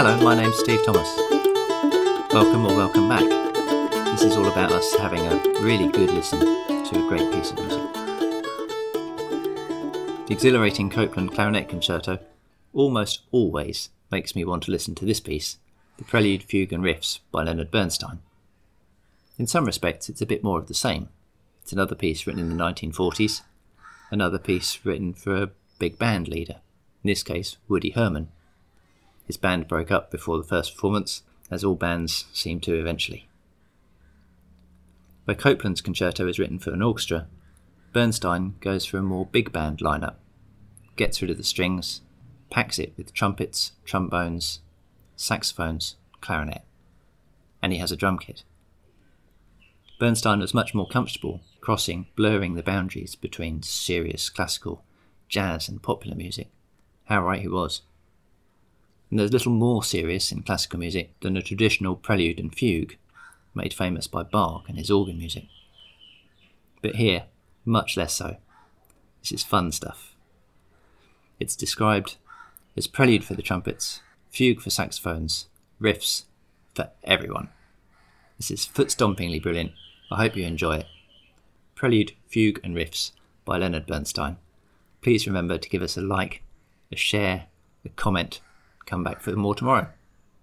Hello, my name's Steve Thomas. Welcome or welcome back. This is all about us having a really good listen to a great piece of music. The exhilarating Copland Clarinet Concerto almost always makes me want to listen to this piece, the Prelude, Fugue and Riffs by Leonard Bernstein. In some respects, it's a bit more of the same. It's another piece written in the 1940s, another piece written for a big band leader, in this case, Woody Herman. His band broke up before the first performance, as all bands seem to eventually. Where Copland's concerto is written for an orchestra, Bernstein goes for a more big band lineup, gets rid of the strings, packs it with trumpets, trombones, saxophones, clarinet, and he has a drum kit. Bernstein was much more comfortable crossing, blurring the boundaries between serious classical, jazz, and popular music. How right he was. And there's little more serious in classical music than a traditional prelude and fugue, made famous by Bach and his organ music. But here, much less so. This is fun stuff. It's described as prelude for the trumpets, fugue for saxophones, riffs for everyone. This is foot stompingly brilliant. I hope you enjoy it. Prelude, Fugue and Riffs by Leonard Bernstein. Please remember to give us a like, a share, a comment. Come back for more tomorrow.